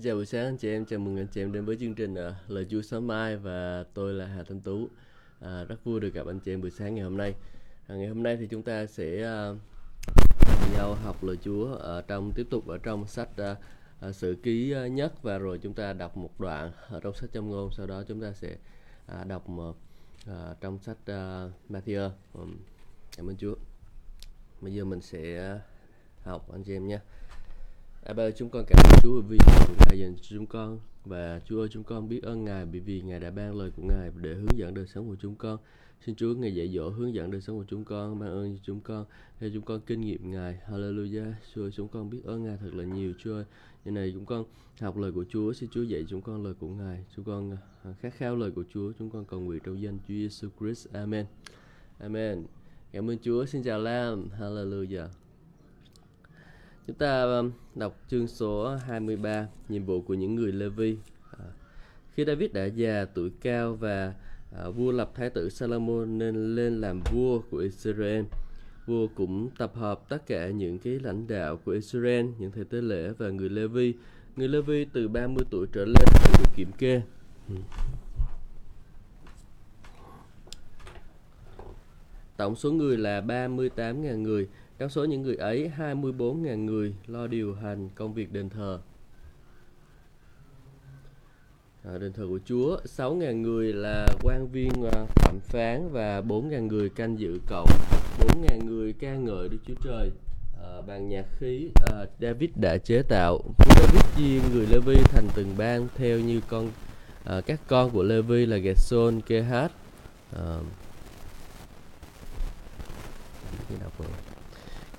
Xin chào buổi sáng anh chị em, chào mừng anh chị em đến với chương trình uh, Lời Chúa sáng mai và tôi là Hà Thanh Tú. À, rất vui được gặp anh chị em buổi sáng ngày hôm nay. À, ngày hôm nay thì chúng ta sẽ uh, nhau học lời Chúa ở trong tiếp tục ở trong sách uh, uh, sử ký uh, nhất và rồi chúng ta đọc một đoạn ở trong sách trong ngôn. Sau đó chúng ta sẽ uh, đọc một, uh, trong sách uh, Matthew. Um, cảm ơn Chúa. Bây giờ mình sẽ uh, học anh chị em nhé. À, ba chúng con cảm ơn Chúa vì Ngài dành cho chúng con và Chúa ơi chúng con biết ơn Ngài bởi vì Ngài đã ban lời của Ngài để hướng dẫn đời sống của chúng con. Xin Chúa Ngài dạy dỗ hướng dẫn đời sống của chúng con, ban ơn cho chúng con để chúng con kinh nghiệm Ngài. Hallelujah. Chúa ơi, chúng con biết ơn Ngài thật là nhiều Chúa ơi. Như này chúng con học lời của Chúa, xin Chúa dạy chúng con lời của Ngài. Chúng con à, khát khao lời của Chúa, chúng con cầu nguyện trong danh Chúa Giêsu Christ. Amen. Amen. Cảm ơn Chúa. Xin chào Lam. Hallelujah. Chúng ta um, đọc chương số 23, nhiệm vụ của những người Lê-vi. À, khi David đã già tuổi cao và à, vua lập thái tử Salomon nên lên làm vua của Israel. Vua cũng tập hợp tất cả những cái lãnh đạo của Israel, những thầy tế lễ và người Lê-vi. Người Lê-vi từ 30 tuổi trở lên được kiểm kê. Ừ. Tổng số người là 38.000 người. Trong số những người ấy, 24.000 người lo điều hành công việc đền thờ. À, đền thờ của Chúa, 6.000 người là quan viên à, phạm phán và 4.000 người canh giữ cổng, 4.000 người ca ngợi Đức Chúa Trời. À, bằng nhạc khí à, David đã chế tạo. Vua David chia người Lê-vi thành từng bang theo như con à, các con của Lê-vi là Gerson, Kehat. À, đọc rồi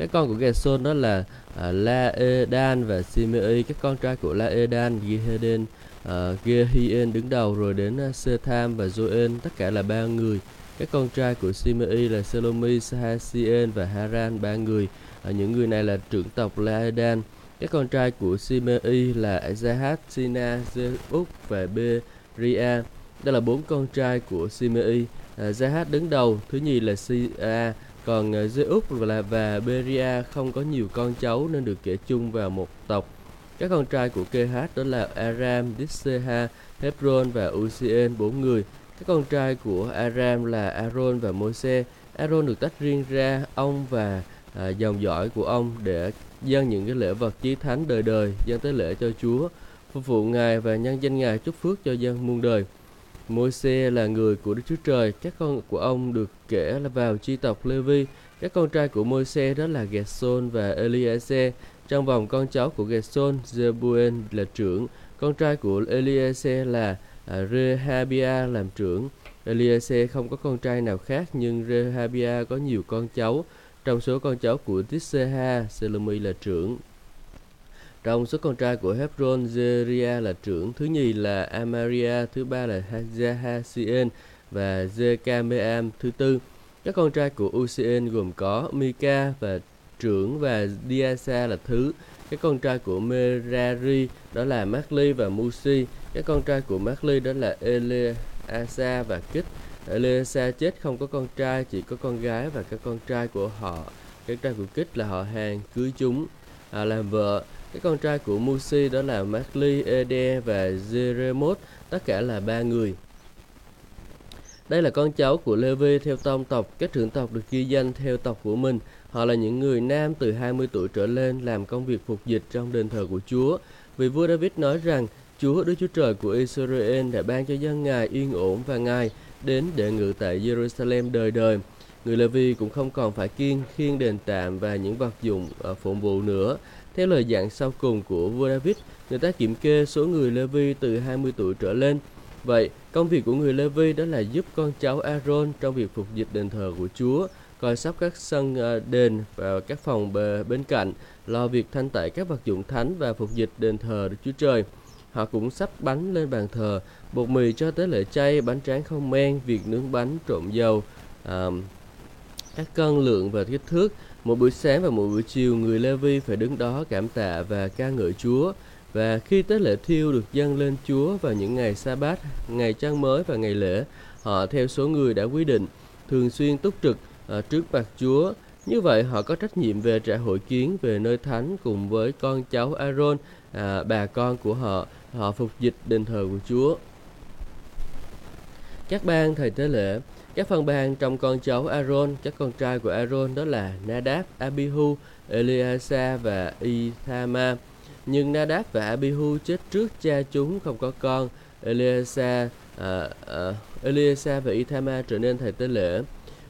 các con của Gerson đó là à, La-e-dan và Simei các con trai của La-e-dan uh, à, Gehien đứng đầu rồi đến à, uh, Setham và joen tất cả là ba người. Các con trai của Simei là Selomi, Sahasien và Haran ba người. Uh, những người này là trưởng tộc La-e-dan. Các con trai của Simei là Zahat, Sina, Zeuk và Beria. Đây là bốn con trai của Simei uh, Zahat đứng đầu thứ nhì là Sia còn ờ, Zeus là và Beria không có nhiều con cháu nên được kể chung vào một tộc. Các con trai của Kehat đó là Aram, Disseha, Hebron và Uzien, bốn người. Các con trai của Aram là Aaron và Moses. Aaron được tách riêng ra ông và à, dòng dõi của ông để dâng những cái lễ vật chí thánh đời đời, dâng tới lễ cho Chúa, phục vụ Ngài và nhân danh Ngài chúc phước cho dân muôn đời. Môi-se là người của Đức Chúa Trời, các con của ông được kể là vào chi tộc Levi Các con trai của Môi-se đó là Gerson và Eliezer. Trong vòng con cháu của Gerson, Zebuen là trưởng, con trai của Eliezer là à, Rehabia làm trưởng. Eliezer không có con trai nào khác nhưng Rehabia có nhiều con cháu. Trong số con cháu của Tisseha, Selomi là trưởng, trong số con trai của Hebron, Zeria là trưởng, thứ nhì là Amaria, thứ ba là Jahasien và Zekameam thứ tư. Các con trai của Usien gồm có Mika và trưởng và Diasa là thứ. Các con trai của Merari đó là Makli và Musi. Các con trai của Makli đó là Eleasa và Kích. Eleasa chết không có con trai, chỉ có con gái và các con trai của họ. Các trai của Kích là họ hàng cưới chúng à, làm vợ. Các con trai của Musi đó là Makli, Ede và Jeremoth, tất cả là ba người. Đây là con cháu của Levi theo tông tộc, các trưởng tộc được ghi danh theo tộc của mình. Họ là những người nam từ 20 tuổi trở lên làm công việc phục dịch trong đền thờ của Chúa. Vì vua David nói rằng Chúa Đức Chúa Trời của Israel đã ban cho dân Ngài yên ổn và Ngài đến để ngự tại Jerusalem đời đời. Người Levi cũng không còn phải kiên khiên đền tạm và những vật dụng ở phụng vụ nữa. Theo lời dặn sau cùng của vua David, người ta kiểm kê số người Levi từ 20 tuổi trở lên. Vậy, công việc của người Lê Vi đó là giúp con cháu Aaron trong việc phục dịch đền thờ của Chúa, coi sóc các sân à, đền và các phòng bên cạnh, lo việc thanh tẩy các vật dụng thánh và phục dịch đền thờ Đức Chúa Trời. Họ cũng sắp bánh lên bàn thờ, bột mì cho tới lễ chay, bánh tráng không men, việc nướng bánh trộn dầu, à, các cân lượng và kích thước. Một buổi sáng và một buổi chiều, người Lê Vi phải đứng đó cảm tạ và ca ngợi Chúa. Và khi tế lễ thiêu được dâng lên Chúa vào những ngày sa bát, ngày trăng mới và ngày lễ, họ theo số người đã quy định, thường xuyên túc trực uh, trước mặt Chúa Như vậy họ có trách nhiệm về trại hội kiến về nơi thánh cùng với con cháu Aaron, à, bà con của họ, họ phục dịch đền thờ của Chúa. Các bang thầy tế lễ các phần ban trong con cháu Aaron, các con trai của Aaron đó là Nadab, Abihu, Eleazar và Ithama. Nhưng Nadab và Abihu chết trước cha chúng không có con. Eleazar, uh, à, uh, à, Eleazar và Ithama trở nên thầy tế lễ.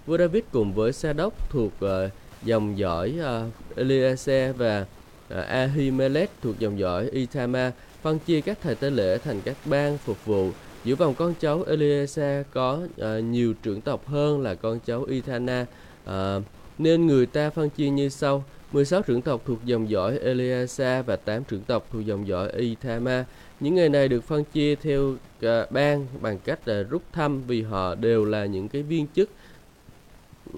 Vua David cùng với Sa-đốc thuộc uh, dòng dõi uh, Eleazar và uh, Ahimelech thuộc dòng dõi Ithama phân chia các thầy tế lễ thành các bang phục vụ Giữa vòng con cháu Eliezer có uh, nhiều trưởng tộc hơn là con cháu Ithana, uh, nên người ta phân chia như sau. 16 trưởng tộc thuộc dòng dõi Eliasa và 8 trưởng tộc thuộc dòng dõi Ithama. Những người này được phân chia theo uh, bang bằng cách là rút thăm vì họ đều là những cái viên chức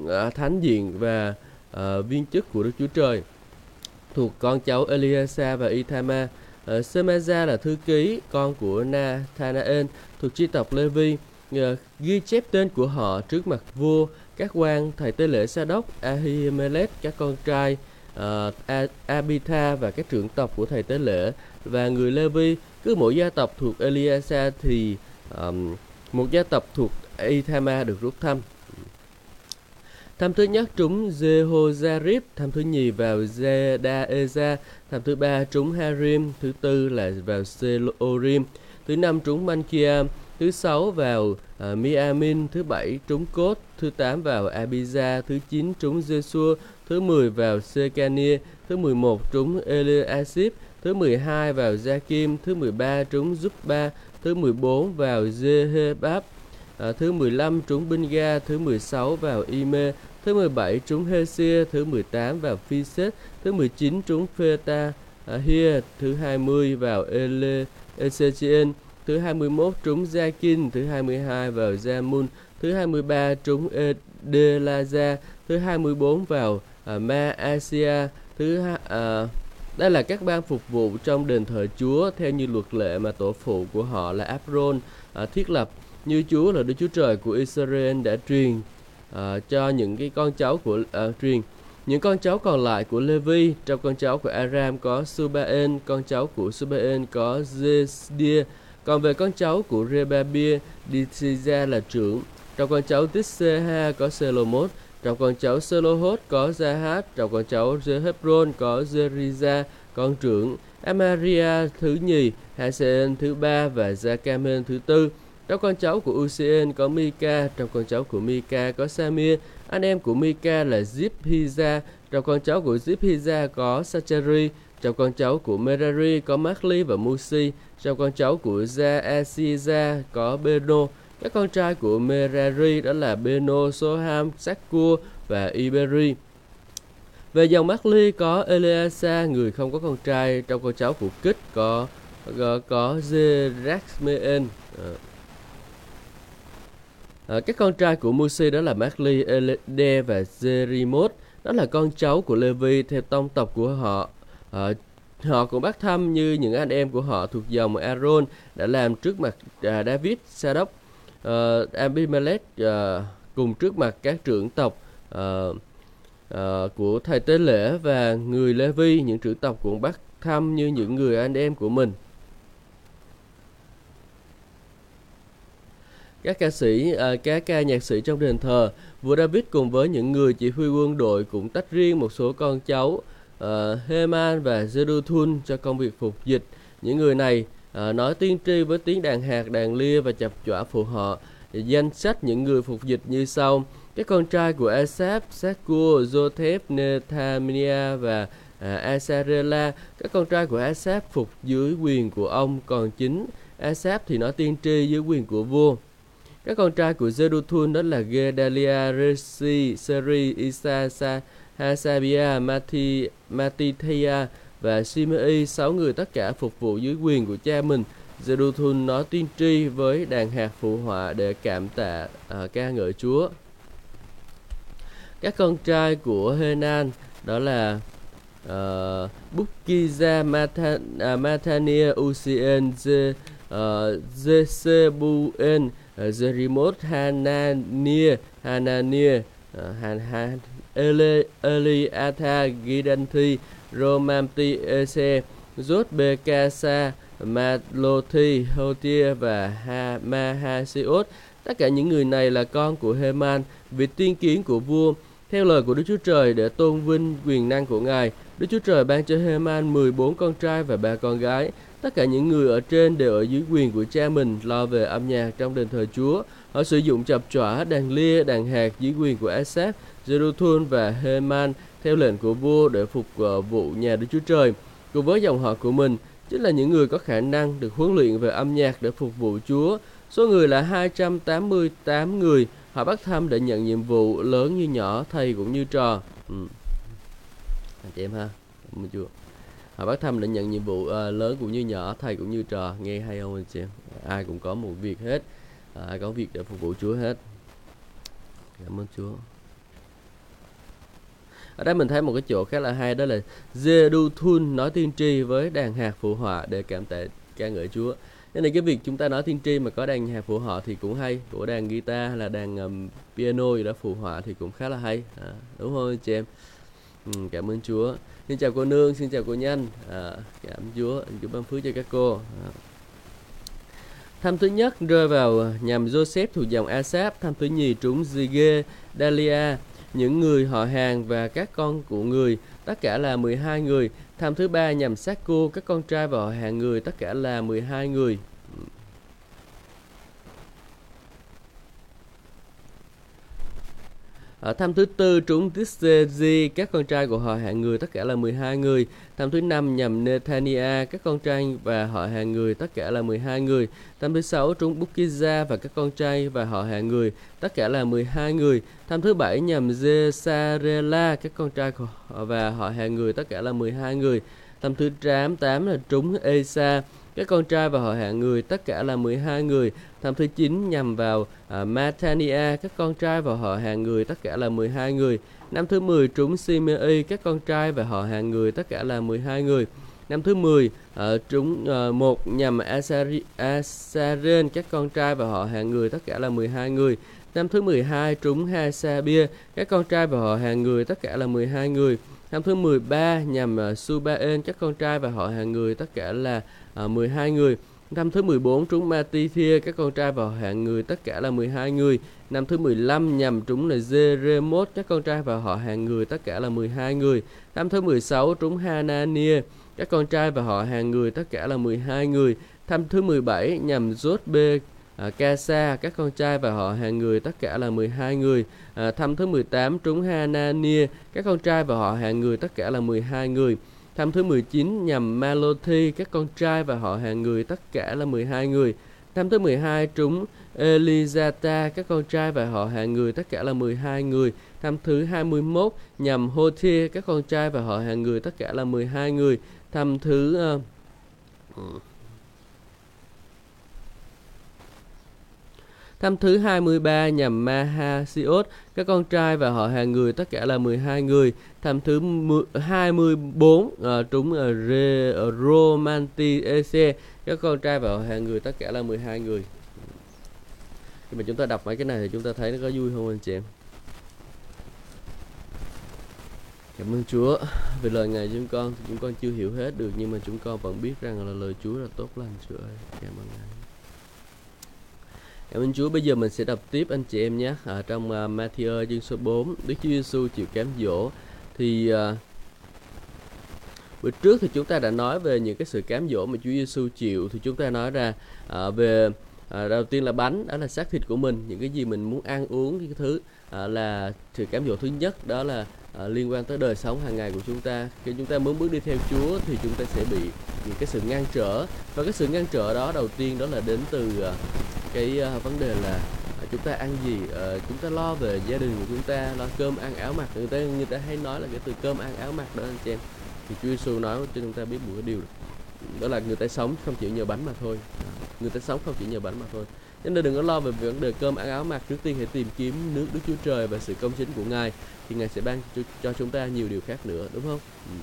uh, thánh diện và uh, viên chức của Đức Chúa Trời thuộc con cháu Eliasa và Ithama. Uh, Semaza là thư ký con của Nathanael thuộc chi tộc Levi uh, ghi chép tên của họ trước mặt vua các quan thầy tế lễ sa đốc Ahimelech các con trai uh, Abitha và các trưởng tộc của thầy tế lễ và người Levi cứ mỗi gia tộc thuộc Eliasa thì um, một gia tộc thuộc Ithama được rút thăm. Tham thứ nhất trúng Jehozarib, tham thứ nhì vào Zedaeza, tham thứ ba trúng Harim, thứ tư là vào Selorim, thứ năm trúng Mankia, thứ sáu vào uh, Miamin, thứ bảy trúng Cốt, thứ tám vào Abiza, thứ chín trúng Jesua, thứ mười vào Sekania, thứ mười một trúng eliasip thứ mười hai vào Jakim, thứ mười ba trúng Zubba, thứ mười bốn vào Jehebab, À, thứ 15 trúng Binga, thứ 16 vào Ime, thứ 17 trúng Hesia, thứ 18 vào Phiset, thứ 19 trúng Pheta à, Hia, thứ 20 vào Ele Ezechiel, thứ 21 trúng Jakin, thứ 22 vào Jamun, thứ 23 trúng Edelaza, thứ 24 vào à, ma asia thứ uh, đây là các ban phục vụ trong đền thờ Chúa theo như luật lệ mà tổ phụ của họ là Abron uh, à, thiết lập như Chúa là Đức Chúa Trời của Israel đã truyền uh, cho những cái con cháu của uh, truyền. Những con cháu còn lại của Levi trong con cháu của Aram có Subaen con cháu của Subaen có Zesdia còn về con cháu của Rebabia Dithiza là trưởng trong con cháu Tisseha có Selomot trong con cháu Selohot có Zahat trong con cháu Jehebron có Zeriza con trưởng Amaria thứ nhì Hasen thứ ba và Zakamen thứ tư. Trong con cháu của Usien có Mika, trong con cháu của Mika có Samir, anh em của Mika là Ziphiza, trong con cháu của Ziphiza có Sachari, trong con cháu của Merari có Makhli và Musi, trong con cháu của Zaasiza có Beno, các con trai của Merari đó là Beno, Soham, Sakur và Iberi. Về dòng Makli có Eleasa, người không có con trai, trong con cháu của Kích có có, có Zeraxmeen. À, các con trai của Musi đó là Makli, Elede và Zerimot, đó là con cháu của Levi theo tông tộc của họ. À, họ cũng bắt thăm như những anh em của họ thuộc dòng Aaron đã làm trước mặt à, David, Sadok, à, Abimelech à, cùng trước mặt các trưởng tộc à, à, của thầy tế lễ và người Levi, những trưởng tộc cũng bắt thăm như những người anh em của mình. các ca sĩ, à, các ca nhạc sĩ trong đền thờ. Vua David cùng với những người chỉ huy quân đội cũng tách riêng một số con cháu uh, Heman và Jeduthun cho công việc phục dịch. Những người này uh, nói tiên tri với tiếng đàn hạt, đàn lia và chập chọa phụ họ. Danh sách những người phục dịch như sau. Các con trai của Asaph, Sakur, Jothep, Nethamia và à, Asarela. Các con trai của Asaph phục dưới quyền của ông, còn chính Asaph thì nói tiên tri dưới quyền của vua. Các con trai của Jeduthun đó là Gedalia, Resi, Seri, Isa, Sa, Hasabia, Mati, Matithia và Simei, sáu người tất cả phục vụ dưới quyền của cha mình. Jeduthun nói tiên tri với đàn hạt phụ họa để cảm tạ à, ca ngợi Chúa. Các con trai của Henan đó là à, uh, Bukiza, Mathan, uh, à, Mathania, Ucien, uh, à, Zesebuen, uh, Jerimot Hanania Hanania Ờ, uh, Han, Han, Eli, Eliatha Gidanthi Romanti Ese Rốt Bekasa Malothi Hotia và ha, Mahasiot. Tất cả những người này là con của Heman vị tiên kiến của vua. Theo lời của Đức Chúa Trời để tôn vinh quyền năng của Ngài Đức Chúa Trời ban cho Heman 14 con trai và ba con gái. Tất cả những người ở trên đều ở dưới quyền của cha mình lo về âm nhạc trong đền thờ Chúa. Họ sử dụng chập chỏa, đàn lia, đàn hạt dưới quyền của Asaph, Jeruthun và Heman theo lệnh của vua để phục ờ, vụ nhà Đức Chúa Trời. Cùng với dòng họ của mình, chính là những người có khả năng được huấn luyện về âm nhạc để phục vụ Chúa. Số người là 288 người. Họ bắt thăm để nhận nhiệm vụ lớn như nhỏ, thầy cũng như trò. Ừ. Anh chị em ha, chưa họ bắt thăm để nhận nhiệm vụ uh, lớn cũng như nhỏ thầy cũng như trò nghe hay không anh chị em ai cũng có một việc hết ai có việc để phục vụ chúa hết. Cảm ơn chúa. Ở đây mình thấy một cái chỗ khá là hay đó là Jeduthun nói tiên tri với đàn hạt phụ họa để cảm tạ ca ngợi Chúa. Nên là cái việc chúng ta nói tiên tri mà có đàn hạt phụ họa thì cũng hay của đàn guitar hay là đàn um, piano gì đó phụ họa thì cũng khá là hay. À, đúng không anh chị em? Ừ, cảm ơn Chúa. Xin chào cô nương xin chào cô nhanh. À, cảm chúa. Chúa ban phước cho các cô. À. Tham thứ nhất rơi vào nhằm Joseph thuộc dòng Asap, tham thứ nhì trúng Zige, Dalia, những người họ hàng và các con của người, tất cả là 12 người. Tham thứ ba nhằm sát cô, các con trai và họ hàng người, tất cả là 12 người. Ở thăm thứ tư trúng Tishezi, các con trai của họ hạng người tất cả là 12 người. Thăm thứ năm nhằm Netania, các con trai và họ hàng người tất cả là 12 người. Thăm thứ sáu trúng Bukiza và các con trai và họ hàng người tất cả là 12 người. Thăm thứ bảy nhằm Jesarela, các con trai và họ hàng người tất cả là 12 người. Thăm thứ 8, 8 là trúng Esa, các con trai và họ hạng người tất cả là 12 người. Tham thứ 9 nhằm vào uh, Matania, các con trai và họ hàng người tất cả là 12 người. Năm thứ 10 trúng Simei, các con trai và họ hàng người tất cả là 12 người. Năm thứ 10 uh, ờ, trúng uh, một nhằm Asari, Asaren, các con trai và họ hàng người tất cả là 12 người. Năm thứ 12 trúng Hasabia, các con trai và họ hàng người tất cả là 12 người. Năm thứ 13 nhằm à, uh, Subaen, à, các con trai và họ hàng người tất cả là uh, 12 người. Năm thứ 14 trúng Matithia, các con trai vào hạng người tất cả là 12 người. Năm thứ 15 nhằm trúng là Jeremot, các con trai và họ hàng người tất cả là 12 người. Năm thứ 16 trúng Hanania, các con trai và họ hàng người tất cả là 12 người. Năm thứ 17 nhằm Jotbe à, Casa, các con trai và họ hàng người tất cả là 12 người. À, thăm thứ 18 trúng Hanania, các con trai và họ hàng người tất cả là 12 người. Thăm thứ 19 nhằm Malothi, các con trai và họ hàng người tất cả là 12 người. Thăm thứ 12 trúng Elizata, các con trai và họ hàng người tất cả là 12 người. Thăm thứ 21 nhằm Hothia, các con trai và họ hàng người tất cả là 12 người. Thăm thứ uh, Thăm thứ 23 nhằm Mahasiot, các con trai và họ hàng người tất cả là 12 người. Thăm thứ 24 uh, ờ, trúng uh, Re, uh, các con trai và họ hàng người tất cả là 12 người. Khi mà chúng ta đọc mấy cái này thì chúng ta thấy nó có vui không anh chị em? Cảm ơn Chúa vì lời Ngài chúng con chúng con chưa hiểu hết được nhưng mà chúng con vẫn biết rằng là lời Chúa là tốt lành Chúa ơi. Cảm ơn Ngài. Cảm ơn Chúa. Bây giờ mình sẽ đọc tiếp anh chị em nhé. Ở trong uh, Matthew chương số 4, Đức Chúa Giêsu chịu cám dỗ thì uh, bữa trước thì chúng ta đã nói về những cái sự cám dỗ mà Chúa Giêsu chịu thì chúng ta nói ra uh, về uh, đầu tiên là bánh đó là xác thịt của mình những cái gì mình muốn ăn uống cái thứ uh, là sự cám dỗ thứ nhất đó là uh, liên quan tới đời sống hàng ngày của chúng ta khi chúng ta muốn bước đi theo Chúa thì chúng ta sẽ bị những cái sự ngăn trở và cái sự ngăn trở đó đầu tiên đó là đến từ uh, cái uh, vấn đề là uh, chúng ta ăn gì uh, chúng ta lo về gia đình của chúng ta lo cơm ăn áo mặc. Người ta người ta hay nói là cái từ cơm ăn áo mặc đó anh chị em. Thì Chúa Giêsu nói cho chúng ta biết một cái điều đó là người ta sống không chỉ nhờ bánh mà thôi. Người ta sống không chỉ nhờ bánh mà thôi. Cho nên đừng có lo về vấn đề cơm ăn áo mặc. Trước tiên hãy tìm kiếm nước Đức Chúa Trời và sự công chính của Ngài thì Ngài sẽ ban cho, cho chúng ta nhiều điều khác nữa đúng không? Ừ.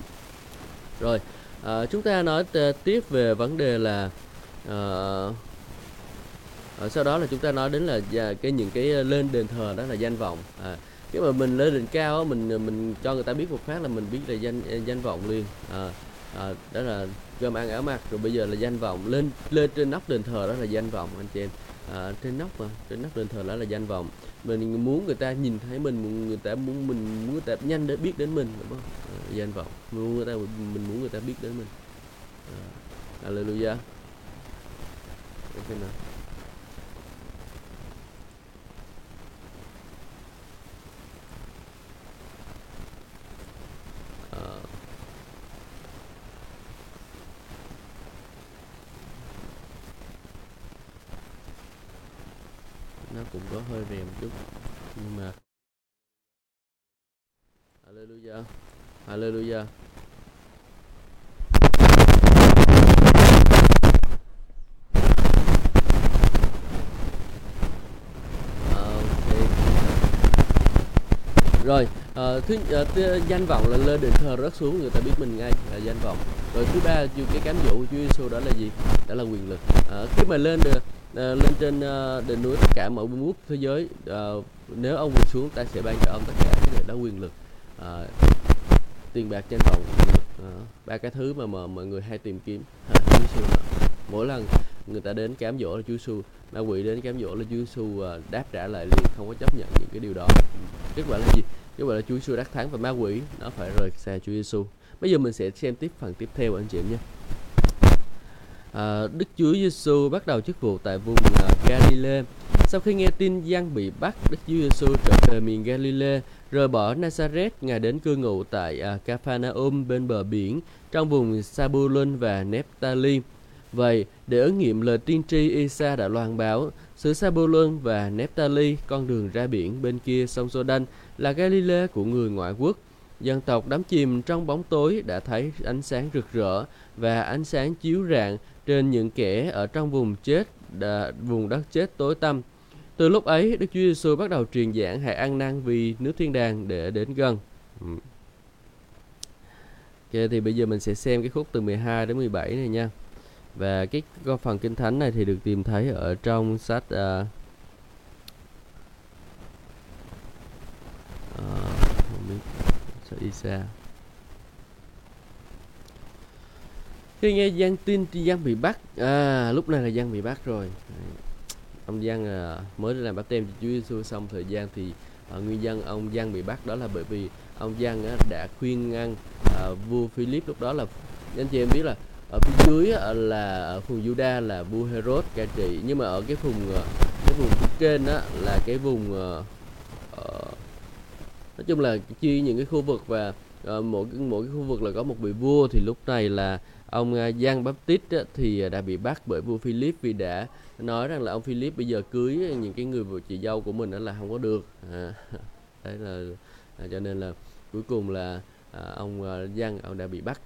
rồi à, chúng ta nói tiếp về vấn đề là uh, à, sau đó là chúng ta nói đến là à, cái những cái à, lên đền thờ đó là danh vọng. À, cái mà mình lên đỉnh cao mình à, mình cho người ta biết một phát là mình biết là danh danh vọng liền. À, à, đó là cơm ăn áo mặc rồi bây giờ là danh vọng. Lên lên trên nóc đền thờ đó là danh vọng anh chị em. À, trên nóc mà trên nóc đền thờ đó là danh vọng. Mình muốn người ta nhìn thấy mình người ta muốn mình muốn người ta nhanh để biết đến mình đúng không? À, danh vọng. Mình muốn người ta mình muốn người ta biết đến mình. À, Hallelujah. Okay, nào. Nó cũng có hơi rèm chút. Nhưng mà Hallelujah Hallelujah. Rồi à, thứ uh, danh vọng là lên đền thờ rớt xuống người ta biết mình ngay là danh vọng. Rồi thứ ba cái cám dỗ của Chúa Giêsu đó là gì? Đó là quyền lực. À, khi mà lên được Ờ, lên trên ờ, đỉnh núi tất cả mọi quốc thế giới ờ, nếu ông quỳ xuống ta sẽ ban cho ông tất cả những người đó quyền lực tiền bạc trên vọng ba cái thứ mà, mà mọi người hay tìm kiếm. À, Chúa Giêsu mỗi lần người ta đến cám dỗ là Chúa Giêsu ma quỷ đến cám dỗ là Chúa Giêsu đáp trả lại liền không có chấp nhận những cái điều đó. Kết quả là gì? Kết quả là Chúa Giêsu đắc thắng và ma quỷ nó phải rời xa Chúa Giêsu bây giờ mình sẽ xem tiếp phần tiếp theo anh chị em nhé à, Đức Chúa Giêsu bắt đầu chức vụ tại vùng à, Galilee. Sau khi nghe tin Giang bị bắt, Đức Chúa Giêsu trở về miền Galilee, rời bỏ Nazareth, ngài đến cư ngụ tại à, Capernaum bên bờ biển, trong vùng Sabulun và Nephtali. Vậy, để ứng nghiệm lời tiên tri Isa đã loan báo, xứ Sabulun và Nephtali, con đường ra biển bên kia sông Jordan, là Galilee của người ngoại quốc. Dân tộc đắm chìm trong bóng tối đã thấy ánh sáng rực rỡ và ánh sáng chiếu rạng trên những kẻ ở trong vùng chết đã, vùng đất chết tối tăm. Từ lúc ấy, Đức Chúa Giêsu bắt đầu truyền giảng hãy ăn năn vì nước thiên đàng để đến gần. Ừ. Ok, thì bây giờ mình sẽ xem cái khúc từ 12 đến 17 này nha. Và cái phần kinh thánh này thì được tìm thấy ở trong sách uh, uh, không biết sách Isa. Khi nghe Giang tin Giang bị bắt. À lúc này là Giang bị bắt rồi. Ông Giang à, mới làm bắt tem cho Chúa Giêsu xong thời gian thì à, nguyên nhân ông Giang bị bắt. Đó là bởi vì ông Giang à, đã khuyên ngăn à, vua Philip lúc đó là anh chị em biết là ở phía dưới á, là ở vùng Juda là vua Herod cai trị. Nhưng mà ở cái vùng à, cái vùng phía trên đó là cái vùng uh, nói chung là chia những cái khu vực và uh, mỗi mỗi cái khu vực là có một vị vua thì lúc này là ông à, Giang Baptist thì đã bị bắt bởi vua Philip vì đã nói rằng là ông Philip bây giờ cưới những cái người chị dâu của mình đó là không có được. À, đấy là à, cho nên là cuối cùng là à, ông à, Giang ông đã bị bắt.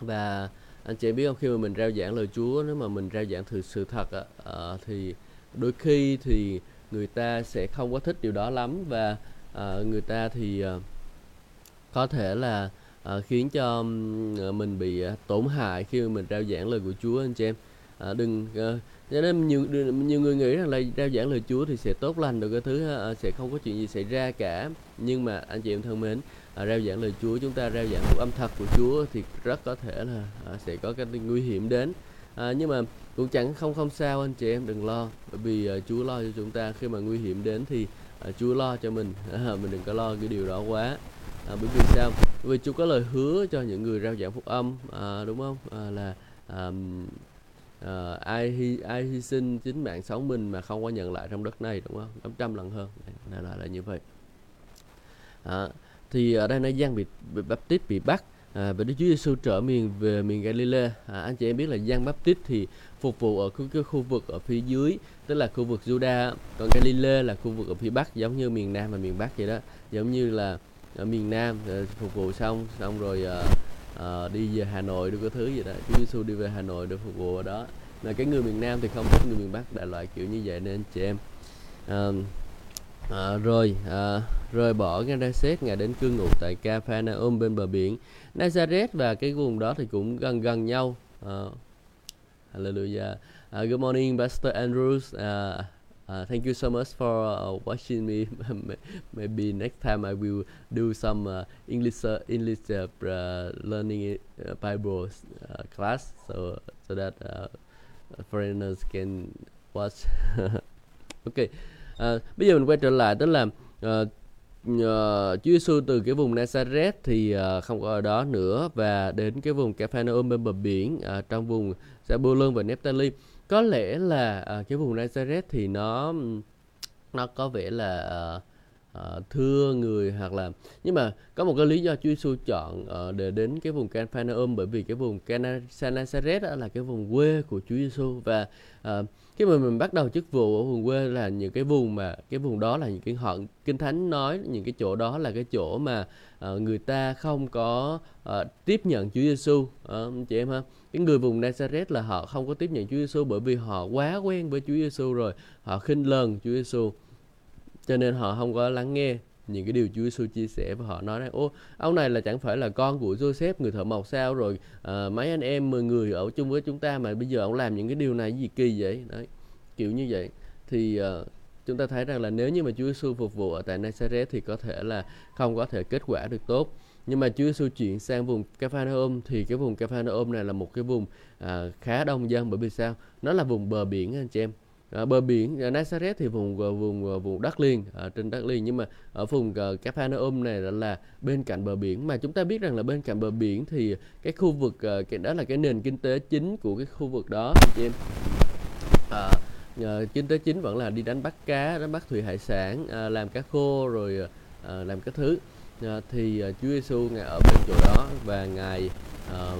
Và anh chị biết không khi mà mình rao giảng lời Chúa nếu mà mình rao giảng từ sự thật à, thì đôi khi thì người ta sẽ không có thích điều đó lắm. Và à, người ta thì à, có thể là à, khiến cho à, mình bị à, tổn hại khi mà mình rao giảng lời của Chúa anh chị em. À, đừng à, cho nên nhiều nhiều người nghĩ rằng là rao giảng lời Chúa thì sẽ tốt lành được cái thứ à, sẽ không có chuyện gì xảy ra cả. Nhưng mà anh chị em thân mến à, rao giảng lời Chúa chúng ta rao giảng của âm thật của Chúa thì rất có thể là à, sẽ có cái nguy hiểm đến. À, nhưng mà cũng chẳng không không sao anh chị em đừng lo. Bởi vì à, Chúa lo cho chúng ta. Khi mà nguy hiểm đến thì à, Chúa lo cho mình. À, mình đừng có lo cái điều đó quá à, bởi vì sao? Vì Chúa có lời hứa cho những người rao giảng phúc âm à, đúng không? À, là à, à, ai hy ai hy sinh chính mạng sống mình mà không có nhận lại trong đất này đúng không? Gấp trăm lần hơn. Này là là như vậy. À, thì ở đây nói Giang bị, bị Baptist bị bắt à, và Đức Chúa Giêsu trở miền về miền Galilee. À, anh chị em biết là Giang Baptist thì phục vụ ở cái, cái khu vực ở phía dưới tức là khu vực Juda còn Galilee là khu vực ở phía bắc giống như miền Nam và miền Bắc vậy đó. Giống như là ở miền Nam ờ, phục vụ xong xong rồi uh, uh, đi về Hà Nội được cái thứ gì đó. Chúa Giêsu đi về Hà Nội để phục vụ ở đó. Là cái người miền Nam thì không thích người miền Bắc đại loại kiểu như vậy nên chị em uh, uh, rồi uh, rời bỏ Gennesaret ngài đến cư ngụ tại Capernaum bên bờ biển. Nazareth và cái vùng đó thì cũng gần gần nhau. Uh, Hallelujah. Uh, Good morning Pastor Andrews. Uh, Uh, thank you so much for uh, watching me. Maybe next time I will do some uh, English uh, English uh, uh, learning uh, Bible uh, class so so that uh, foreigners can watch. ok. Uh, bây giờ mình quay trở lại đó là uh, uh, Chúa Giêsu từ cái vùng Nazareth thì uh, không có ở đó nữa và đến cái vùng Capernaum bên bờ biển uh, trong vùng Zebulun và Nephtali có lẽ là uh, cái vùng Nazareth thì nó nó có vẻ là uh, uh, thưa người hoặc là nhưng mà có một cái lý do Chúa Giêsu chọn uh, để đến cái vùng Capernaum bởi vì cái vùng Cana Nazareth là cái vùng quê của Chúa Giêsu và uh, khi mà mình bắt đầu chức vụ ở vùng quê là những cái vùng mà cái vùng đó là những cái họ kinh thánh nói những cái chỗ đó là cái chỗ mà uh, người ta không có uh, tiếp nhận Chúa Giêsu uh, ờ, chị em ha cái người vùng Nazareth là họ không có tiếp nhận Chúa Giêsu bởi vì họ quá quen với Chúa Giêsu rồi họ khinh lờn Chúa Giêsu cho nên họ không có lắng nghe những cái điều Chúa Giêsu chia sẻ và họ nói rằng ô ông này là chẳng phải là con của Joseph người thợ mộc sao rồi. À, mấy anh em 10 người ở chung với chúng ta mà bây giờ ông làm những cái điều này gì kỳ vậy? Đấy kiểu như vậy. Thì uh, chúng ta thấy rằng là nếu như mà Chúa Giêsu phục vụ ở tại Nazareth thì có thể là không có thể kết quả được tốt. Nhưng mà Chúa Giêsu chuyển sang vùng Capernaum thì cái vùng Capernaum này là một cái vùng à, khá đông dân. Bởi vì sao? Nó là vùng bờ biển anh chị em à, bờ biển à, Nazareth thì vùng à, vùng à, vùng đất liền à, trên đất liền nhưng mà ở vùng à, Capernaum này là, là bên cạnh bờ biển. Mà chúng ta biết rằng là bên cạnh bờ biển thì cái khu vực à, cái đó là cái nền kinh tế chính của cái khu vực đó. Chị em à, à, kinh tế chính vẫn là đi đánh bắt cá đánh bắt thủy hải sản à, làm cá khô rồi à, làm các thứ. À, thì à, Chúa Giêsu ngài ở bên chỗ đó và ngài à,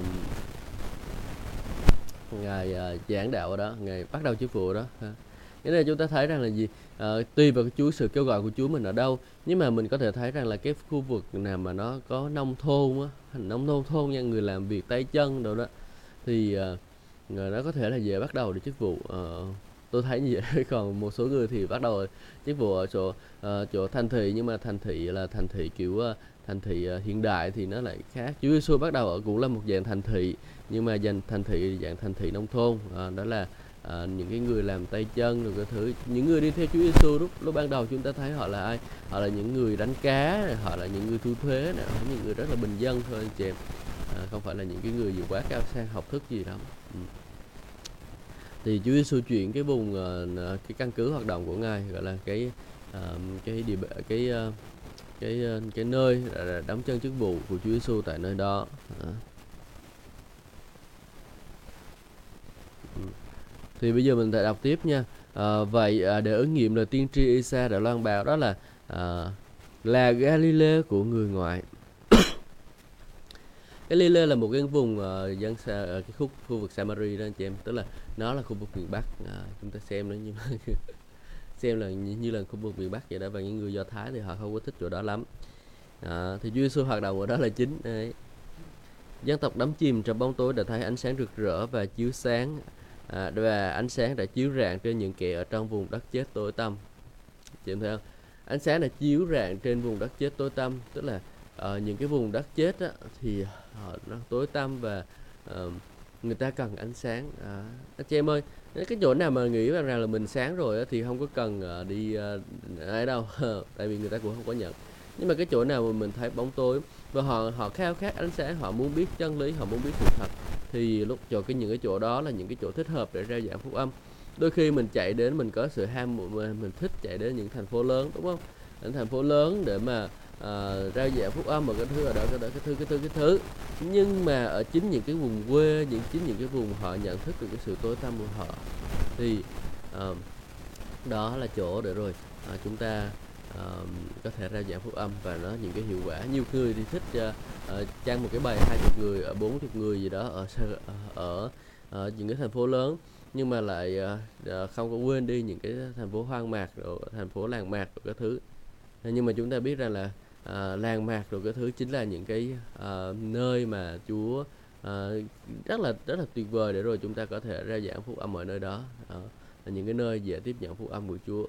ngài uh, à, giảng đạo ở đó ngài bắt đầu chức vụ đó ha. này chúng ta thấy rằng là gì? À, tùy vào cái Chúa sự kêu gọi của Chúa mình ở đâu. Nhưng mà mình có thể thấy rằng là cái khu vực nào mà nó có nông thôn á nông thôn thôn nha người làm việc tay chân đâu đó thì à, nó có thể là dễ bắt đầu được chức vụ. À, tôi thấy như vậy. Còn một số người thì bắt đầu chức vụ ở chỗ uh, chỗ thành thị nhưng mà thành thị là thành thị kiểu uh, thành thị ờ, hiện đại thì nó lại khác. Chúa Giêsu bắt đầu ở cũng là một dạng thành thị nhưng mà dành thành thị dạng thành thị nông thôn à, đó là à, những cái người làm tay chân rồi cái thứ. Những người đi theo Chúa Giêsu lúc lúc ban đầu chúng ta thấy họ là ai? Họ là những người đánh cá họ là những người thu thuế này, họ những người rất là bình dân thôi anh chị em. À, không phải là những cái người gì quá cao sang học thức gì đó ừ. Thì Chúa Giêsu chuyển cái vùng cái căn cứ hoạt động của ngài gọi là cái uh, cái địa cái uh, cái ờ, cái nơi đóng chân chức vụ của Chúa Giêsu tại nơi đó. Thì bây giờ mình sẽ đọc tiếp nha. À, vậy à, để ứng nghiệm lời tiên tri Isa đã loan báo đó là à, là Galilee của người ngoại. Galilee là một cái vùng uh, dân xa, ở cái khúc khu vực Samari đó anh chị em. Tức là nó là khu vực miền Bắc. Uh, chúng ta xem nó như xem là như, như là khu vực miền Bắc vậy đó và những người Do Thái thì họ không có thích chỗ đó lắm. À, thì Chúa Giêsu hoạt động ở đó là chính đấy. dân tộc đắm chìm trong bóng tối đã thấy ánh sáng rực rỡ và chiếu sáng à, và ánh sáng đã chiếu rạng trên những kẻ ở trong vùng đất chết tối tăm. Chị em thấy không? Ánh sáng đã chiếu rạng trên vùng đất chết tối tăm tức là uh, những cái vùng đất chết á, thì họ nó tối tăm và uh, người ta cần ánh sáng à, anh chị em ơi cái chỗ nào mà nghĩ rằng là mình sáng rồi thì không có cần ờ, đi ờ, ai đâu. Tại vì người ta cũng không có nhận. Nhưng mà cái chỗ nào mà mình thấy bóng tối và họ họ khao khát ánh sáng họ muốn biết chân lý họ muốn biết sự thật thì lúc cho cái những cái chỗ đó là những cái chỗ thích hợp để ra giảng phúc âm. Đôi khi mình chạy đến mình có sự ham mình, mình thích chạy đến những thành phố lớn đúng không? Những thành phố lớn để mà Ờ, uh, rao phúc âm và cái thứ ở đó cái đó cái thứ cái thứ cái thứ. Nhưng mà ở chính những cái vùng quê những chính những cái vùng họ nhận thức được cái sự tối tăm của họ thì uh, đó là chỗ để rồi uh, chúng ta uh, có thể ra giảng phúc âm và nó những cái hiệu quả. Nhiều người thì thích uh, uh, trang một cái bài hai chục người ở bốn chục người gì đó ở ở ở những cái thành phố lớn nhưng mà lại uh, không có quên đi những cái thành phố hoang mạc rồi thành phố làng mạc rồi các thứ. Nhưng mà chúng ta biết rằng là Ờ, à, làng mạc rồi cái thứ chính là những cái à, nơi mà Chúa à, rất là rất là tuyệt vời để rồi chúng ta có thể ra giảng phúc âm ở nơi đó, à, là những cái nơi dễ tiếp nhận phúc âm của Chúa.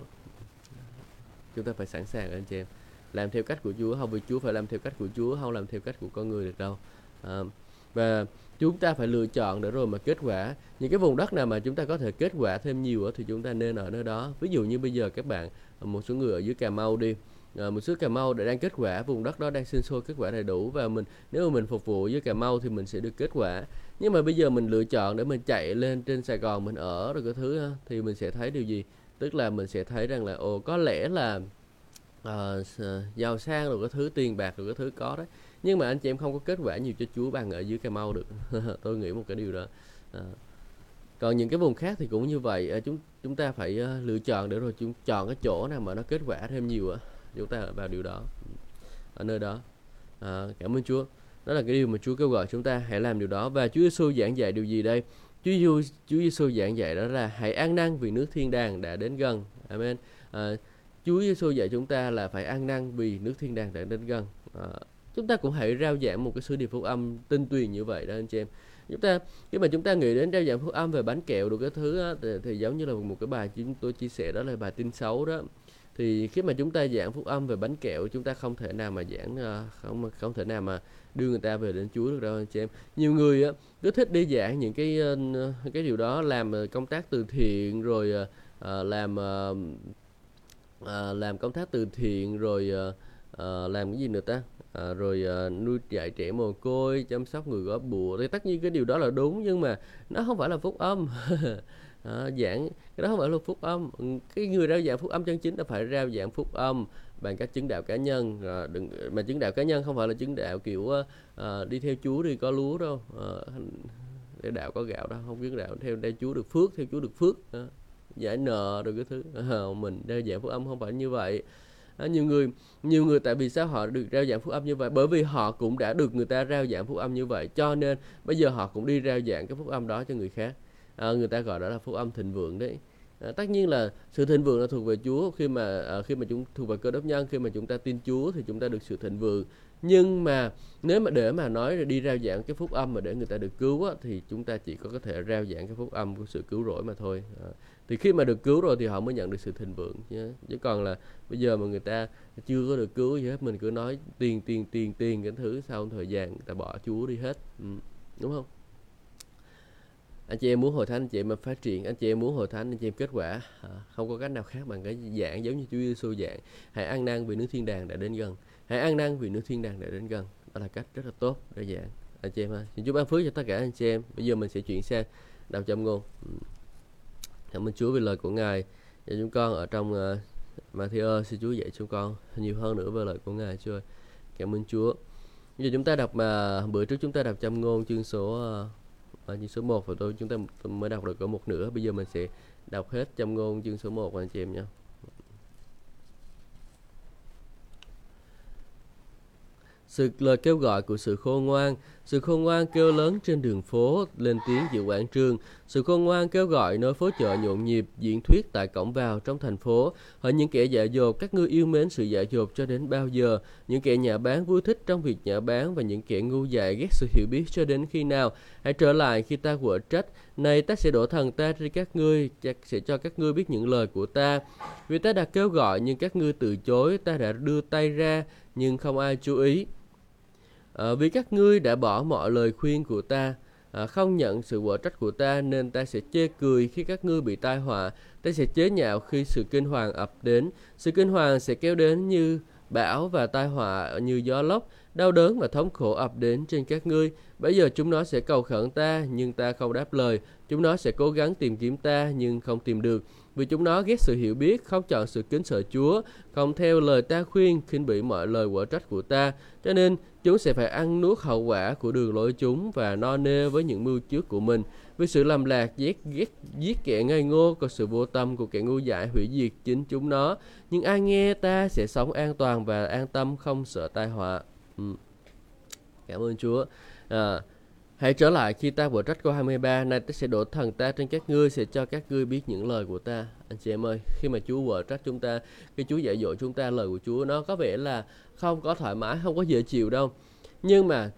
Chúng ta phải sẵn sàng anh chị em. Làm theo cách của Chúa không vì Chúa phải làm theo cách của Chúa không làm theo cách của con người được đâu. À, và chúng ta phải lựa chọn để rồi mà kết quả. Những cái vùng đất nào mà chúng ta có thể kết quả thêm nhiều thì chúng ta nên ở nơi đó. Ví dụ như bây giờ các bạn một số người ở dưới cà mau đi à, một số cà mau đã đang kết quả vùng đất đó đang sinh sôi kết quả đầy đủ và mình nếu mà mình phục vụ với cà mau thì mình sẽ được kết quả. Nhưng mà bây giờ mình lựa chọn để mình chạy lên trên sài gòn mình ở rồi cái thứ ờ, thì mình sẽ thấy điều gì? Tức là mình sẽ thấy rằng là ồ có lẽ là uh, giàu sang rồi cái thứ tiền bạc rồi cái thứ có đấy. Nhưng mà anh chị em không có kết quả nhiều cho Chúa bằng ở dưới Cà Mau được. Tôi nghĩ một cái điều đó. À. còn những cái vùng khác thì cũng như vậy. À, chúng chúng ta phải uh, lựa chọn để rồi chúng chọn cái chỗ nào mà nó kết quả thêm nhiều á chúng ta vào điều đó ở nơi đó. À, cảm ơn Chúa. Đó là cái điều mà Chúa kêu gọi chúng ta hãy làm điều đó. Và Chúa Giêsu giảng dạy điều gì đây? Chúa Giêsu Chúa Giêsu giảng dạy đó là hãy ăn năn vì nước thiên đàng đã đến gần. Amen. À, Chúa Giêsu dạy chúng ta là phải ăn năn vì nước thiên đàng đã đến gần. À, chúng ta cũng hãy rao giảng một cái sứ điệp phúc âm tinh tuyền như vậy đó anh chị em. Chúng ta khi mà chúng ta nghĩ đến rao giảng phúc âm về bánh kẹo được cái thứ đó, thì, thì giống như là một cái bài chúng tôi chia sẻ đó là bài tin xấu đó thì khi mà chúng ta giảng phúc âm về bánh kẹo chúng ta không thể nào mà giảng ờ, không không thể nào mà đưa người ta về đến Chúa được đâu anh chị em. Nhiều người á cứ thích đi giảng những cái ờ, cái điều đó ờ, làm công tác từ thiện rồi làm làm công tác từ thiện rồi làm cái gì nữa ta? À, rồi à, nuôi dạy trẻ mồ côi chăm sóc người góp bùa. Thì tất nhiên cái điều đó là đúng nhưng mà nó không phải là phúc âm. à, giảng cái đó không phải là phúc âm. Ừ, cái người rao giảng phúc âm chân chính là phải rao giảng phúc âm bằng cách chứng đạo cá nhân. À, đừng mà chứng đạo cá nhân không phải là chứng đạo kiểu à, đi theo chúa thì có lúa đâu. À, để đạo có gạo đâu không chứng đạo theo đây chúa được phước theo chúa được phước. À, giải nợ rồi cái thứ. À, mình rao giảng phúc âm không phải như vậy. À, nhiều người nhiều người tại vì sao họ được rao giảng phúc âm như vậy? Bởi vì họ cũng đã được người ta rao giảng phúc âm như vậy. Cho nên bây giờ họ cũng đi rao giảng cái phúc âm đó cho người khác à, người ta gọi đó là phúc âm thịnh vượng đấy. À, tất nhiên là sự thịnh vượng là thuộc về Chúa. Khi mà à, khi mà chúng thuộc về cơ đốc nhân khi mà chúng ta tin Chúa thì chúng ta được sự thịnh vượng. Nhưng mà nếu mà để mà nói đi rao giảng cái phúc âm mà để người ta được cứu á, thì chúng ta chỉ có có thể rao giảng cái phúc âm của sự cứu rỗi mà thôi. À, thì khi mà được cứu rồi thì họ mới nhận được sự thịnh vượng nhé. Chứ còn là bây giờ mà người ta chưa có được cứu gì hết mình cứ nói tiền tiền tiền tiền cái thứ sau thời gian người ta bỏ chúa đi hết. Ừ. đúng không? Anh chị em muốn hội thánh anh chị em mà phát triển anh chị em muốn hội thánh anh chị em kết quả à, không có cách nào khác bằng cái dạng giống như Chúa Giêsu dạng. Hãy ăn năn vì nước thiên đàng đã đến gần. Hãy ăn năn vì nước thiên đàng đã đến gần. Đó là cách rất là tốt để dạng. Anh chị em ha xin Chúa ban phước cho tất cả anh chị em. Bây giờ mình sẽ chuyển sang đọc châm ngôn. Cảm ơn Chúa vì lời của Ngài cho chúng con ở trong uh, Matthew. Xin Chúa dạy chúng con nhiều hơn nữa về lời của Ngài Chúa Cảm ơn Chúa. Bây giờ chúng ta đọc mà bữa trước chúng ta đọc châm ngôn chương số uh, và chương số 1 và tôi, chúng ta mới đọc được có một nửa. Bây giờ mình sẽ đọc hết châm ngôn chương số 1 anh chị em nhé. Sự lời kêu gọi của sự khôn ngoan. Sự khôn ngoan kêu lớn trên đường phố, lên tiếng giữa quảng trường. Sự khôn ngoan kêu gọi nơi phố chợ nhộn nhịp, diễn thuyết tại cổng vào trong thành phố. Hỡi những kẻ dại dột, các ngươi yêu mến sự dại dột cho đến bao giờ? Những kẻ nhà bán vui thích trong việc nhà bán và những kẻ ngu dại ghét sự hiểu biết cho đến khi nào? Hãy trở lại khi ta quở trách. Này ta sẽ đổ thần ta trên các ngươi, chắc sẽ cho các ngươi biết những lời của ta. Vì ta đã kêu gọi, nhưng các ngươi từ chối, ta đã đưa tay ra, nhưng không ai chú ý à, vì các ngươi đã bỏ mọi lời khuyên của ta à, không nhận sự quả trách của ta nên ta sẽ chê cười khi các ngươi bị tai họa. Ta sẽ chế nhạo khi sự kinh hoàng ập đến. Sự kinh hoàng sẽ kéo đến như bão và tai họa như gió lốc đau đớn và thống khổ ập đến trên các ngươi. Bây giờ chúng nó sẽ cầu khẩn ta nhưng ta không đáp lời. Chúng nó sẽ cố gắng tìm kiếm ta nhưng không tìm được vì chúng nó ghét sự hiểu biết, không chọn sự kính sợ Chúa, không theo lời ta khuyên, khinh bỉ mọi lời quả trách của ta. Cho nên chúng sẽ phải ăn nuốt hậu quả của đường lối chúng và no nê với những mưu trước của mình. Vì sự làm lạc, ghét, ghét, giết kẻ ngây ngô, còn sự vô tâm của kẻ ngu dại hủy diệt chính chúng nó. Nhưng ai nghe ta sẽ sống an toàn và an tâm, không sợ tai họa. Ừ. Cảm ơn Chúa. À, Hãy trở lại khi ta vừa trách câu 23, nay ta sẽ đổ thần ta trên các ngươi, sẽ cho các ngươi biết những lời của ta. Anh chị em ơi, khi mà Chúa vừa trách chúng ta, khi Chúa dạy dỗ chúng ta lời của Chúa, nó có vẻ là không có thoải mái, không có dễ chịu đâu. Nhưng mà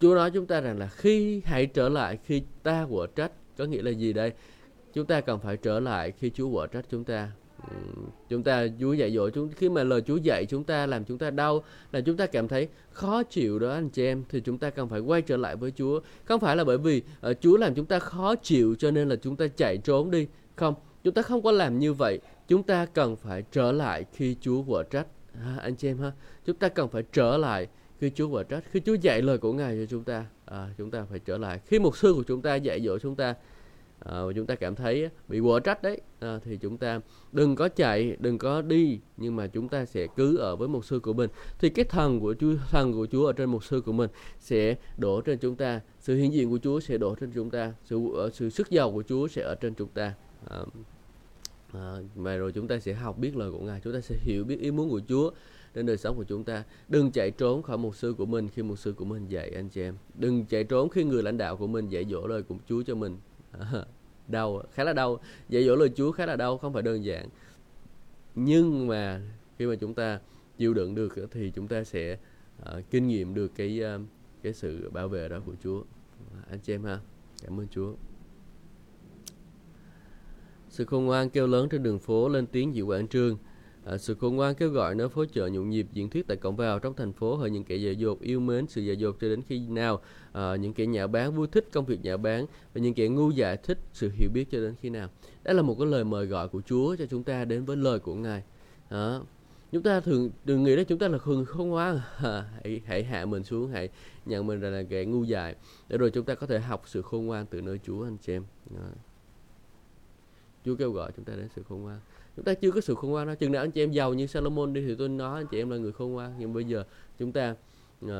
Chúa nói chúng ta rằng là khi hãy trở lại khi ta vừa trách, có nghĩa là gì đây? Chúng ta cần phải trở lại khi Chúa vừa trách chúng ta chúng ta Chúa dạy dỗ chúng khi mà lời Chúa dạy chúng ta làm chúng ta đau là chúng ta cảm thấy khó chịu đó anh chị em thì chúng ta cần phải quay trở lại với Chúa. Không phải là bởi vì uh, Chúa làm chúng ta khó chịu cho nên là chúng ta chạy trốn đi. Không chúng ta không có làm như vậy. Chúng ta cần phải trở lại khi Chúa vợ trách. Ha, anh chị em ha. Chúng ta cần phải trở lại khi Chúa vợ trách. Khi Chúa dạy lời của Ngài cho chúng ta à, chúng ta phải trở lại. Khi mục sư của chúng ta dạy dỗ chúng ta à, và chúng ta cảm thấy bị quở trách đấy. À, thì chúng ta đừng có chạy đừng có đi nhưng mà chúng ta sẽ cứ ở với một sư của mình. Thì cái thần của Chúa thần của Chúa ở trên một sư của mình sẽ đổ trên chúng ta sự hiện diện của Chúa sẽ đổ trên chúng ta sự ờ, sự sức giàu của Chúa sẽ ở trên chúng ta. À, à, và rồi chúng ta sẽ học biết lời của Ngài chúng ta sẽ hiểu biết ý muốn của Chúa trên đời sống của chúng ta. Đừng chạy trốn khỏi mục sư của mình khi mục sư của mình dạy anh chị em. Đừng chạy trốn khi người lãnh đạo của mình dạy dỗ lời của Chúa cho mình. đau khá là đau. Dạy dỗ lời Chúa khá là đau không phải đơn giản. Nhưng mà khi mà chúng ta chịu đựng được thì chúng ta sẽ uh, kinh nghiệm được cái uh, cái sự bảo vệ đó của Chúa. Anh chị em ha cảm ơn Chúa. Sự khôn ngoan kêu lớn trên đường phố lên tiếng dịu quảng trương. À, sự khôn ngoan kêu gọi nơi phố chợ nhộn nhịp diễn thuyết tại cổng vào trong thành phố hỡi những kẻ dạy dột yêu mến sự dạy dột cho đến khi nào à, những kẻ nhạo bán vui thích công việc nhạo bán và những kẻ ngu dại thích sự hiểu biết cho đến khi nào. Đó là một cái lời mời gọi của Chúa cho chúng ta đến với lời của Ngài. À, chúng ta thường đừng nghĩ đó chúng ta là khôn khôn ngoan. À, hãy hãy hạ mình xuống hãy nhận mình là, là kẻ ngu dại để rồi chúng ta có thể học sự khôn ngoan từ nơi Chúa anh chị em. À. Chúa kêu gọi chúng ta đến sự khôn ngoan chúng ta chưa có sự khôn ngoan đó chừng nào anh chị em giàu như Salomon đi thì tôi nói anh chị em là người khôn ngoan. Nhưng bây giờ chúng ta uh,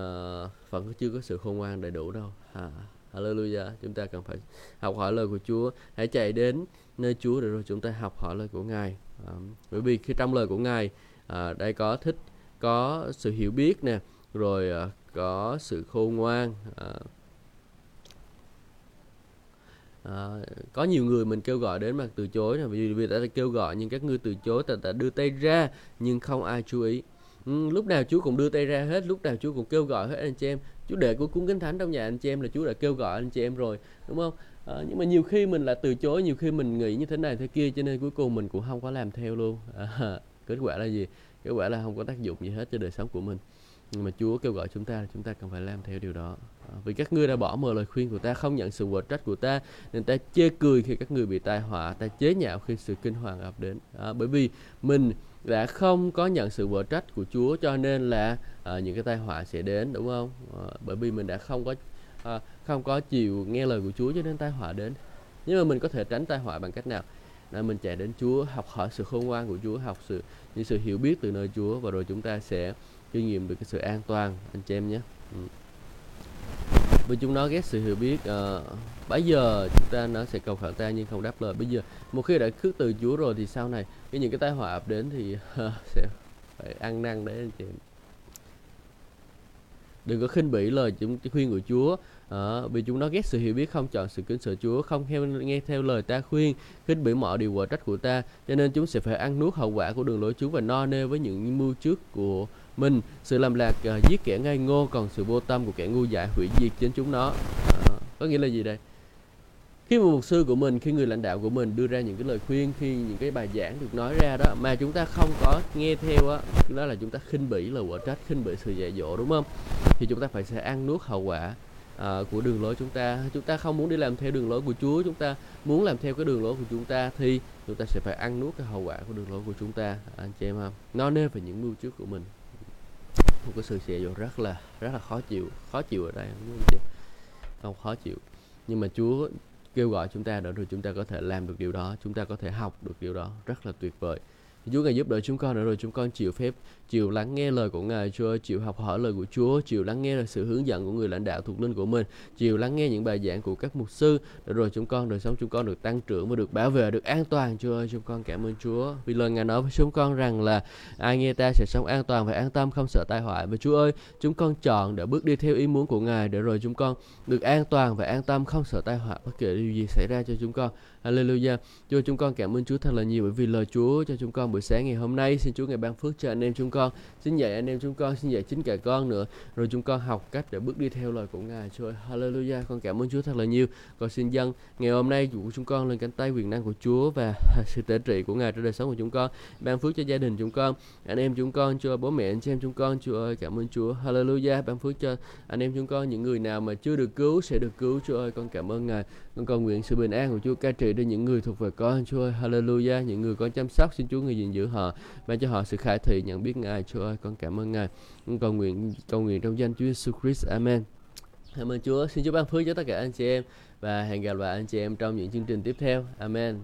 vẫn chưa có sự khôn ngoan đầy đủ đâu. À, Hallelujah. Chúng ta cần phải học hỏi lời của Chúa. Hãy chạy đến nơi Chúa để rồi chúng ta học hỏi lời của Ngài. À, bởi vì khi trong lời của Ngài à, đây có thích có sự hiểu biết nè rồi à, có sự khôn ngoan à, à, có nhiều người mình kêu gọi đến mà từ chối là vì vì đã kêu gọi nhưng các ngươi từ chối ta đã đưa tay ra nhưng không ai chú ý. Ừ, lúc nào Chúa cũng đưa tay ra hết lúc nào Chúa cũng kêu gọi hết anh chị em. Chúa để của cuốn kinh thánh trong nhà anh chị em là Chúa đã kêu gọi anh chị em rồi đúng không? À, nhưng mà nhiều khi mình là từ chối nhiều khi mình nghĩ như thế này thế kia cho nên cuối cùng mình cũng không có làm theo luôn. À, kết quả là gì? Kết quả là không có tác dụng gì hết cho đời sống của mình nhưng mà Chúa kêu gọi chúng ta là chúng ta cần phải làm theo điều đó. À, vì các ngươi đã bỏ mờ lời khuyên của ta không nhận sự quở trách của ta nên ta chê cười khi các ngươi bị tai họa ta chế nhạo khi sự kinh hoàng ập đến. À, bởi vì mình đã không có nhận sự quở trách của Chúa cho nên là à, những cái tai họa sẽ đến đúng không? À, bởi vì mình đã không có à, không có chịu nghe lời của Chúa cho nên tai họa đến. Nhưng mà mình có thể tránh tai họa bằng cách nào? Là mình chạy đến Chúa học hỏi sự khôn ngoan của Chúa học sự những sự hiểu biết từ nơi Chúa và rồi chúng ta sẽ kinh nghiệm được cái sự an toàn anh chị em nhé. Ừ. vì chúng nó ghét sự hiểu biết ờ, uh, bây giờ chúng ta nó sẽ cầu khẩn ta nhưng không đáp lời. Bây giờ một khi đã khước từ Chúa rồi thì sau này cái những cái tai họa ập đến thì uh, sẽ phải ăn năn đấy anh chị em. Đừng có khinh bỉ lời chúng khuyên của Chúa. À, vì chúng nó ghét sự hiểu biết không chọn sự kính sợ Chúa không theo nghe theo lời ta khuyên khinh bỉ mọi điều quả trách của ta. Cho nên chúng sẽ phải ăn nuốt hậu quả của đường lối Chúa và no nê với những mưu trước của mình sự làm lạc uh, giết kẻ ngây ngô còn sự vô tâm của kẻ ngu dại hủy diệt chính chúng nó. À, có nghĩa là gì đây? Khi mà mục sư của mình khi người lãnh đạo của mình đưa ra những cái lời khuyên khi những cái bài giảng được nói ra đó mà chúng ta không có nghe theo á đó là chúng ta khinh bỉ lời quả trách khinh bỉ sự dạy dỗ đúng không? Thì chúng ta phải sẽ ăn nuốt hậu quả à, của đường lối chúng ta. Chúng ta không muốn đi làm theo đường lối của Chúa chúng ta muốn làm theo cái đường lối của chúng ta thì chúng ta sẽ phải ăn nuốt cái hậu quả của đường lối của chúng ta. Anh chị em không nó nên về những mưu trước của mình một cái sự dạy dỗ rất là rất là khó chịu khó chịu ở đây, đúng không chị? Không, khó chịu. Nhưng mà Chúa kêu gọi chúng ta để rồi chúng ta có thể làm được điều đó, chúng ta có thể học được điều đó. Rất là tuyệt vời. Chúa ngài giúp đỡ chúng con để rồi, chúng con chịu phép chịu lắng nghe lời của Ngài Chúa, chịu học hỏi lời của Chúa, chịu lắng nghe sự hướng dẫn của người lãnh đạo thuộc linh của mình, chịu lắng nghe những bài giảng của các mục sư, để rồi chúng con đời sống chúng con được tăng trưởng và được bảo vệ, được an toàn Chúa ơi, chúng con cảm ơn Chúa. Vì lời Ngài nói với chúng con rằng là ai nghe ta sẽ sống an toàn và an tâm không sợ tai họa. Và Chúa ơi, chúng con chọn để bước đi theo ý muốn của Ngài để rồi chúng con được an toàn và an tâm không sợ tai họa bất kể điều gì xảy ra cho chúng con. Hallelujah. Chúa chúng con cảm ơn Chúa thật là nhiều bởi vì lời Chúa cho chúng con con buổi sáng ngày hôm nay xin Chúa ngày ban phước cho anh em chúng con xin dạy anh em chúng con, xin dạy chính cả con nữa. Rồi chúng con học cách để bước đi theo lời của Ngài. Chúa Hallelujah. Con cảm ơn Chúa thật là nhiều. Con xin dâng ngày hôm nay của chúng con lên cánh tay quyền năng của Chúa và sự tế trị của Ngài trong đời sống của chúng con, ban phước cho gia đình chúng con, anh em chúng con Chúa bố mẹ, anh chị em chúng con. Chúa ơi, cảm ơn Chúa. Hallelujah. Ban phước cho anh em chúng con. Những người nào mà chưa được cứu sẽ được cứu. Chúa ơi, con cảm ơn Ngài. Con cầu nguyện sự bình an của Chúa ca trị đến những người thuộc về con. Chúa ơi, Hallelujah. Những người con chăm sóc, xin Chúa người gìn giữ họ, ban cho họ sự khai thị, nhận biết Ngài. Chúa ơi, con cảm ơn Ngài. Con cầu nguyện cầu nguyện trong danh Chúa Jesus Christ. Amen. Cảm ơn Chúa. Xin Chúa ban phước cho tất cả anh chị em và hẹn gặp lại anh chị em trong những chương trình tiếp theo. Amen.